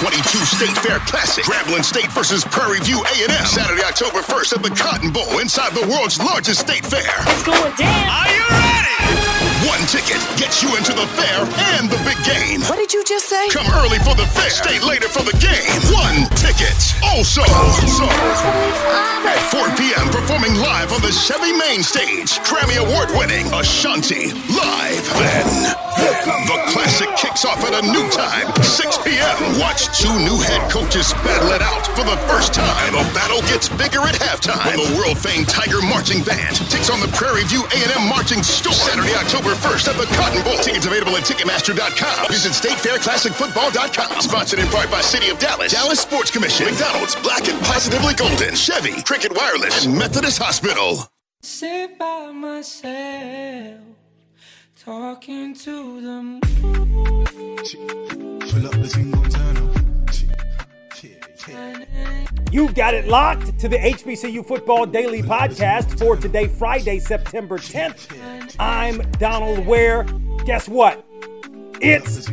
2022 State Fair Classic. Grambling State versus Prairie View A&M. Saturday, October 1st at the Cotton Bowl inside the world's largest state fair. It's going down. Are you ready? Ticket gets you into the fair and the big game. What did you just say? Come early for the fair. Stay later for the game. One ticket. Also, so at 4 p.m. performing live on the Chevy main stage. Grammy Award winning Ashanti live. Then, then the classic kicks off at a new time. 6 p.m. Watch two new head coaches battle it out for the first time. The battle gets bigger at halftime. When the world famed Tiger Marching Band takes on the Prairie View A&M Marching Storm. Saturday, October 1st at the Cotton Bowl. Tickets available at Ticketmaster.com. Visit StateFairClassicFootball.com. Sponsored in part by City of Dallas, Dallas Sports Commission, McDonald's, Black and Positively Golden, Chevy, Cricket Wireless, and Methodist Hospital. Sit by myself, talking to the moon. Pull up the single turn You've got it locked to the HBCU Football Daily Podcast for today, Friday, September 10th. I'm Donal Ware. Guess what? It's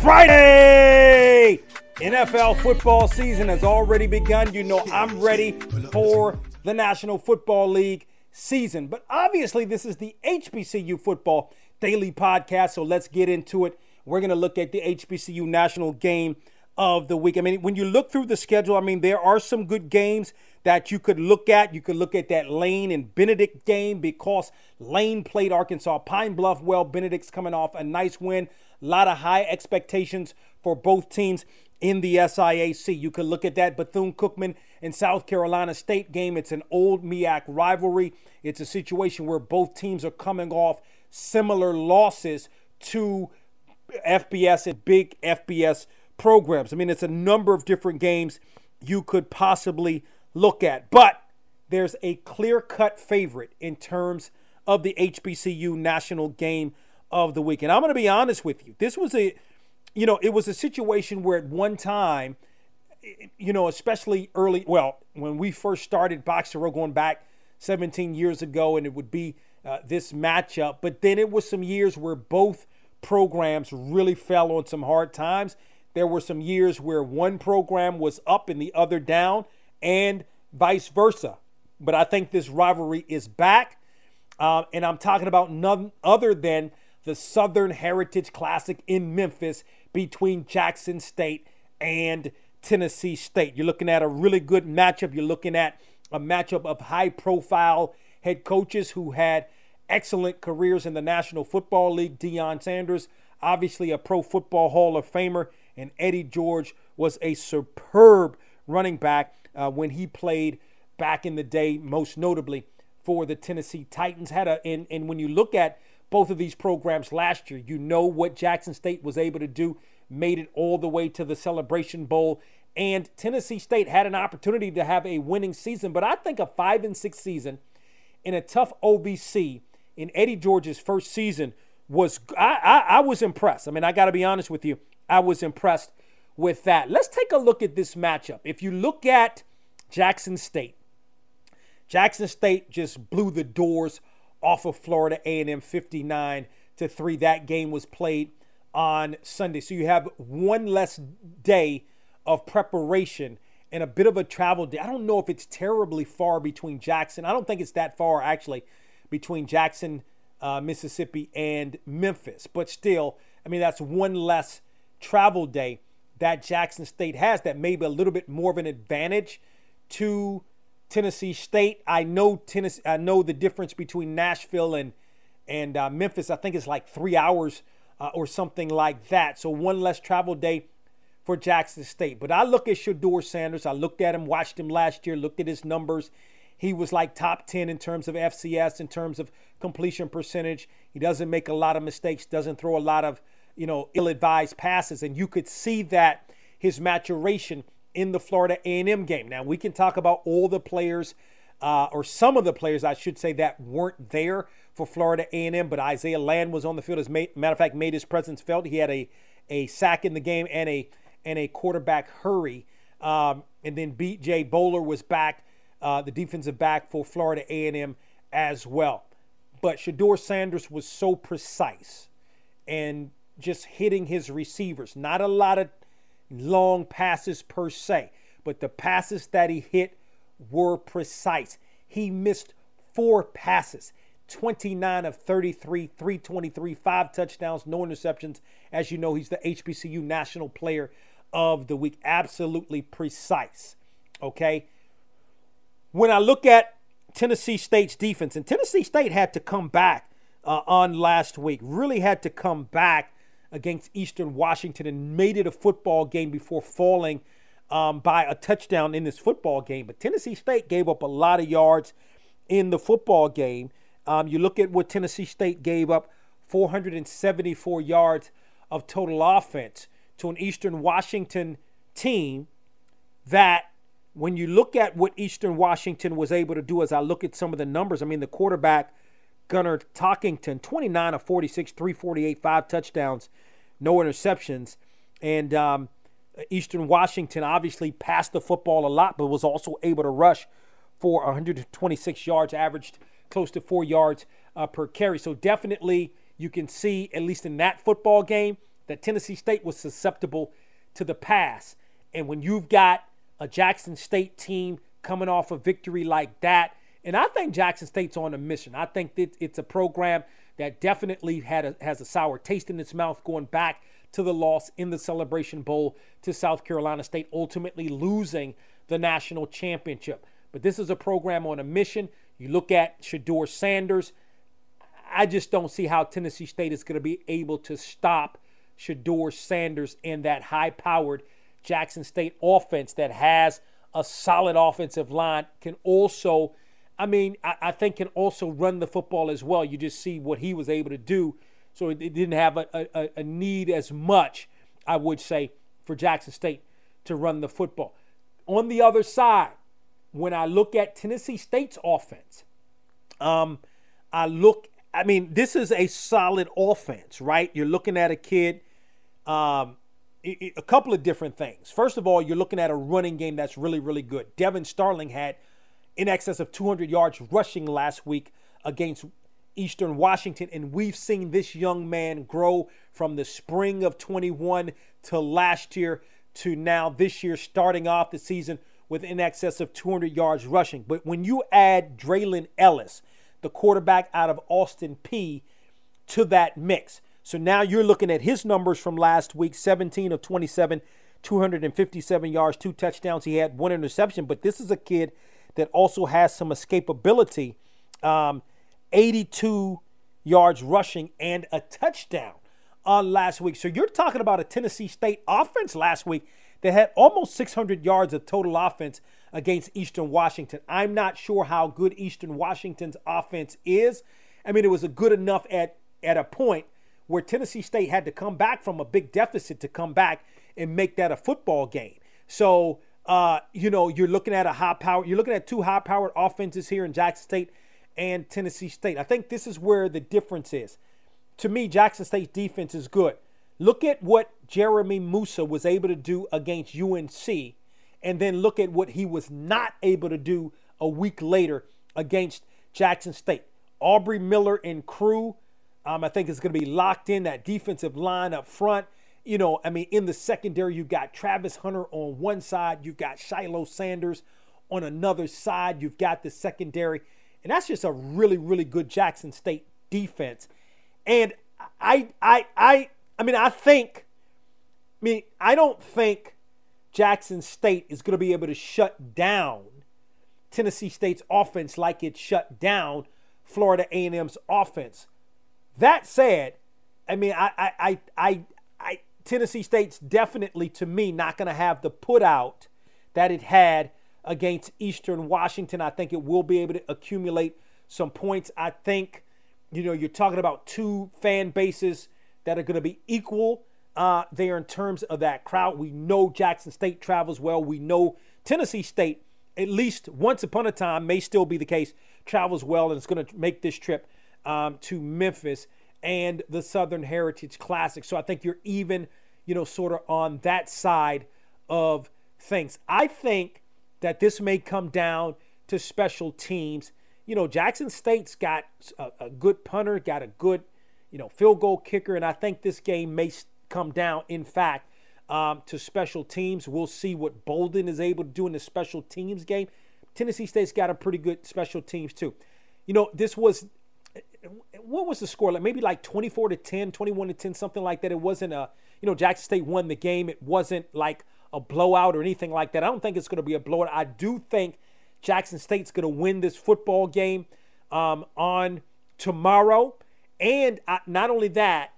Friday! NFL football season has already begun. You know, I'm ready for the National Football League season. But obviously, this is the HBCU Football Daily Podcast, so let's get into it. We're going to look at the HBCU National Game of the week. I mean, when you look through the schedule, I mean, there are some good games that you could look at. You could look at that Lane and Benedict game because Lane played Arkansas Pine Bluff well. Benedict's coming off a nice win. A lot of high expectations for both teams in the SIAC. You could look at that Bethune Cookman and South Carolina State game. It's an old MEAC rivalry. It's a situation where both teams are coming off similar losses to FBS and big FBS programs. I mean, it's a number of different games you could possibly look at, but there's a clear cut favorite in terms of the HBCU national game of the week. And I'm going to be honest with you. This was a, you know, it was a situation where at one time, you know, especially early, well, when we first started Boxtorow going back 17 years ago, and it would be uh, this matchup, but then it was some years where both programs really fell on some hard times. There were some years where one program was up and the other down, and vice versa. But I think this rivalry is back. Uh, and I'm talking about none other than the Southern Heritage Classic in Memphis between Jackson State and Tennessee State. You're looking at a really good matchup. You're looking at a matchup of high profile head coaches who had excellent careers in the National Football League. Deion Sanders, obviously a Pro Football Hall of Famer, and Eddie George was a superb running back uh, when he played back in the day, most notably for the Tennessee Titans. Had a and, and when you look at both of these programs last year, you know what Jackson State was able to do, made it all the way to the Celebration Bowl. And Tennessee State had an opportunity to have a winning season, but I think a five and six season in a tough OVC in Eddie George's first season was I, I, I was impressed. I mean, I got to be honest with you. I was impressed with that. Let's take a look at this matchup. If you look at Jackson State, Jackson State just blew the doors off of Florida A&M 59 to 3. That game was played on Sunday. So you have one less day of preparation and a bit of a travel day. I don't know if it's terribly far between Jackson. I don't think it's that far actually between Jackson, uh, Mississippi and Memphis. But still, I mean that's one less travel day that Jackson State has that may be a little bit more of an advantage to Tennessee State. I know Tennessee. I know the difference between Nashville and and uh, Memphis. I think it's like three hours uh, or something like that. So one less travel day for Jackson State. But I look at Shedeur Sanders. I looked at him, watched him last year, looked at his numbers. He was like top 10 in terms of FCS, in terms of completion percentage. He doesn't make a lot of mistakes, doesn't throw a lot of you know, ill-advised passes, and you could see that his maturation in the Florida A&M game. Now we can talk about all the players, uh, or some of the players, I should say, that weren't there for Florida A&M, but Isaiah Land was on the field. As a matter of fact, made his presence felt. He had a a sack in the game and a and a quarterback hurry. Um, and then B.J. Bowler was back, uh, the defensive back for Florida A&M as well. But Shedeur Sanders was so precise and just hitting his receivers. Not a lot of long passes per se, but the passes that he hit were precise. He missed four passes. 29 of 33, 323, five touchdowns, no interceptions. As you know, he's the HBCU National Player of the Week. Absolutely precise. Okay. When I look at Tennessee State's defense, and Tennessee State had to come back uh, on last week, really had to come back against Eastern Washington and made it a football game before falling um, by a touchdown in this football game. But Tennessee State gave up a lot of yards in the football game. Um, you look at what Tennessee State gave up 474 yards of total offense to an Eastern Washington team that when you look at what Eastern Washington was able to do, as I look at some of the numbers, I mean, the quarterback, Gunner Talkington, 29 of 46, 348, five touchdowns, no interceptions. And um, Eastern Washington obviously passed the football a lot, but was also able to rush for 126 yards, averaged close to four yards uh, per carry. So definitely you can see, at least in that football game, that Tennessee State was susceptible to the pass. And when you've got a Jackson State team coming off a victory like that, and I think Jackson State's on a mission. I think that it's a program that definitely had a, has a sour taste in its mouth going back to the loss in the Celebration Bowl to South Carolina State, ultimately losing the national championship. But this is a program on a mission. You look at Shedeur Sanders. I just don't see how Tennessee State is going to be able to stop Shedeur Sanders and that high powered Jackson State offense that has a solid offensive line, can also, I mean, I, I, think can also run the football as well. You just see what he was able to do. So it, it didn't have a, a, a need as much, I would say, for Jackson State to run the football. On the other side, when I look at Tennessee State's offense, um, I look, I mean, this is a solid offense, right? You're looking at a kid, um, a couple of different things. First of all, you're looking at a running game that's really, really good. Devin Starling had in excess of 200 yards rushing last week against Eastern Washington, and we've seen this young man grow from the spring of 21 to last year to now this year, starting off the season with in excess of 200 yards rushing. But when you add Draylen Ellis, the quarterback out of Austin Peay, to that mix, so now you're looking at his numbers from last week 17 of 27, 257 yards, two touchdowns. He had one interception, but this is a kid that also has some escapability um, 82 yards rushing and a touchdown on last week. So you're talking about a Tennessee State offense last week that had almost 600 yards of total offense against Eastern Washington. I'm not sure how good Eastern Washington's offense is. I mean, it was a good enough at, at a point where Tennessee State had to come back from a big deficit to come back and make that a football game. So, uh, you know, you're looking at a high power, you're looking at two high powered offenses here in Jackson State and Tennessee State. I think this is where the difference is. To me, Jackson State's defense is good. Look at what Jeremy Moussa was able to do against UNC, and then look at what he was not able to do a week later against Jackson State. Aubrey Miller and crew, um, I think is going to be locked in that defensive line up front. You know, I mean, in the secondary, you've got Travis Hunter on one side, you've got Shiloh Sanders on another side, you've got the secondary, and that's just a really, really good Jackson State defense. And I, I, I, I mean, I think, I mean, I don't think Jackson State is going to be able to shut down Tennessee State's offense like it shut down Florida A&M's offense. That said, I mean, I, I, I, I, I Tennessee State's definitely, to me, not going to have the put out that it had against Eastern Washington. I think it will be able to accumulate some points. I think, you know, you're talking about two fan bases that are going to be equal uh, there in terms of that crowd. We know Jackson State travels well. We know Tennessee State, at least once upon a time, may still be the case, travels well and it's going to make this trip um, to Memphis and the Southern Heritage Classic. So I think you're even, you know, sort of on that side of things. I think that this may come down to special teams. You know, Jackson State's got a, a good punter, got a good you know, field goal kicker. And I think this game may come down, in fact, um, to special teams. We'll see what Bolden is able to do in the special teams game. Tennessee State's got a pretty good special teams too. You know, this was what was the score like? Maybe like 24 to 10, 21 to 10, something like that. It wasn't a, you know, Jackson State won the game. It wasn't like a blowout or anything like that. I don't think it's going to be a blowout. I do think Jackson State's going to win this football game um, on tomorrow. And I, not only that,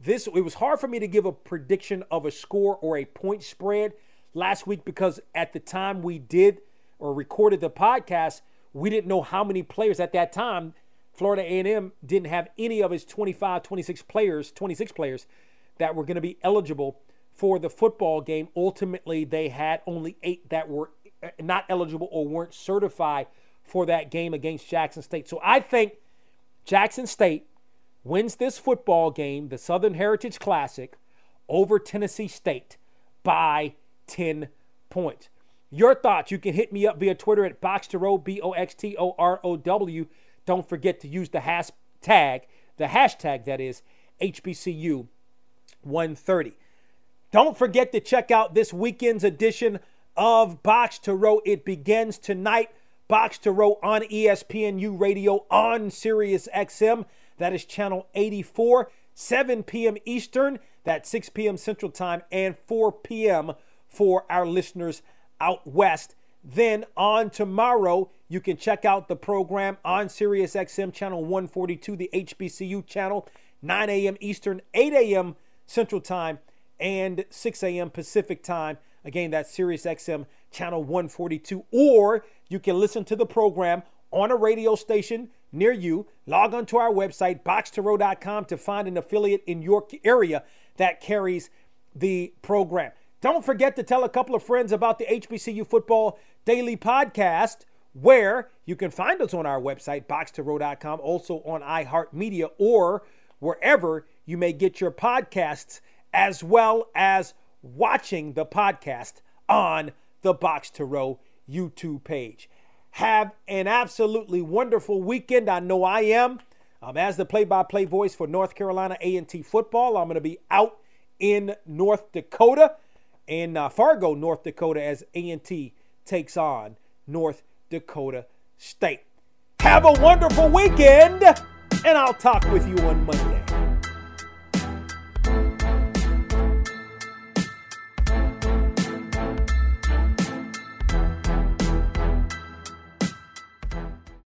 this it was hard for me to give a prediction of a score or a point spread last week because at the time we did or recorded the podcast, we didn't know how many players at that time. Florida A&M didn't have any of his 25, 26 players, 26 players that were going to be eligible for the football game. Ultimately, they had only eight that were uh, not eligible or weren't certified for that game against Jackson State. So I think Jackson State wins this football game, the Southern Heritage Classic, over Tennessee State by 10 points. Your thoughts, you can hit me up via Twitter at Boxtorow, B O X T O R O W. Don't forget to use the hashtag, the hashtag that is HBCU 130. Don't forget to check out this weekend's edition of Boxtorow. It begins tonight. Boxtorow on ESPNU Radio on Sirius XM. That is channel 84, 7 p.m. Eastern. That's 6 p.m. Central Time and 4 p.m. for our listeners out west. Then on tomorrow, you can check out the program on Sirius XM channel 142, the HBCU channel, 9 a.m. Eastern, 8 a.m. Central Time, and 6 a.m. Pacific Time. Again, that's Sirius XM channel 142. Or you can listen to the program on a radio station near you. Log on to our website, boxtorow.com, to find an affiliate in your area that carries the program. Don't forget to tell a couple of friends about the HBCU Football Daily Podcast, where you can find us on our website, boxtorow.com, also on iHeartMedia, or wherever you may get your podcasts, as well as watching the podcast on the Boxtorow YouTube page. Have an absolutely wonderful weekend. I know I am. Um, as the play-by-play voice for North Carolina A&T football, I'm going to be out in North Dakota, in uh, Fargo, North Dakota, as A&T takes on North Dakota State. Have a wonderful weekend, and I'll talk with you on Monday.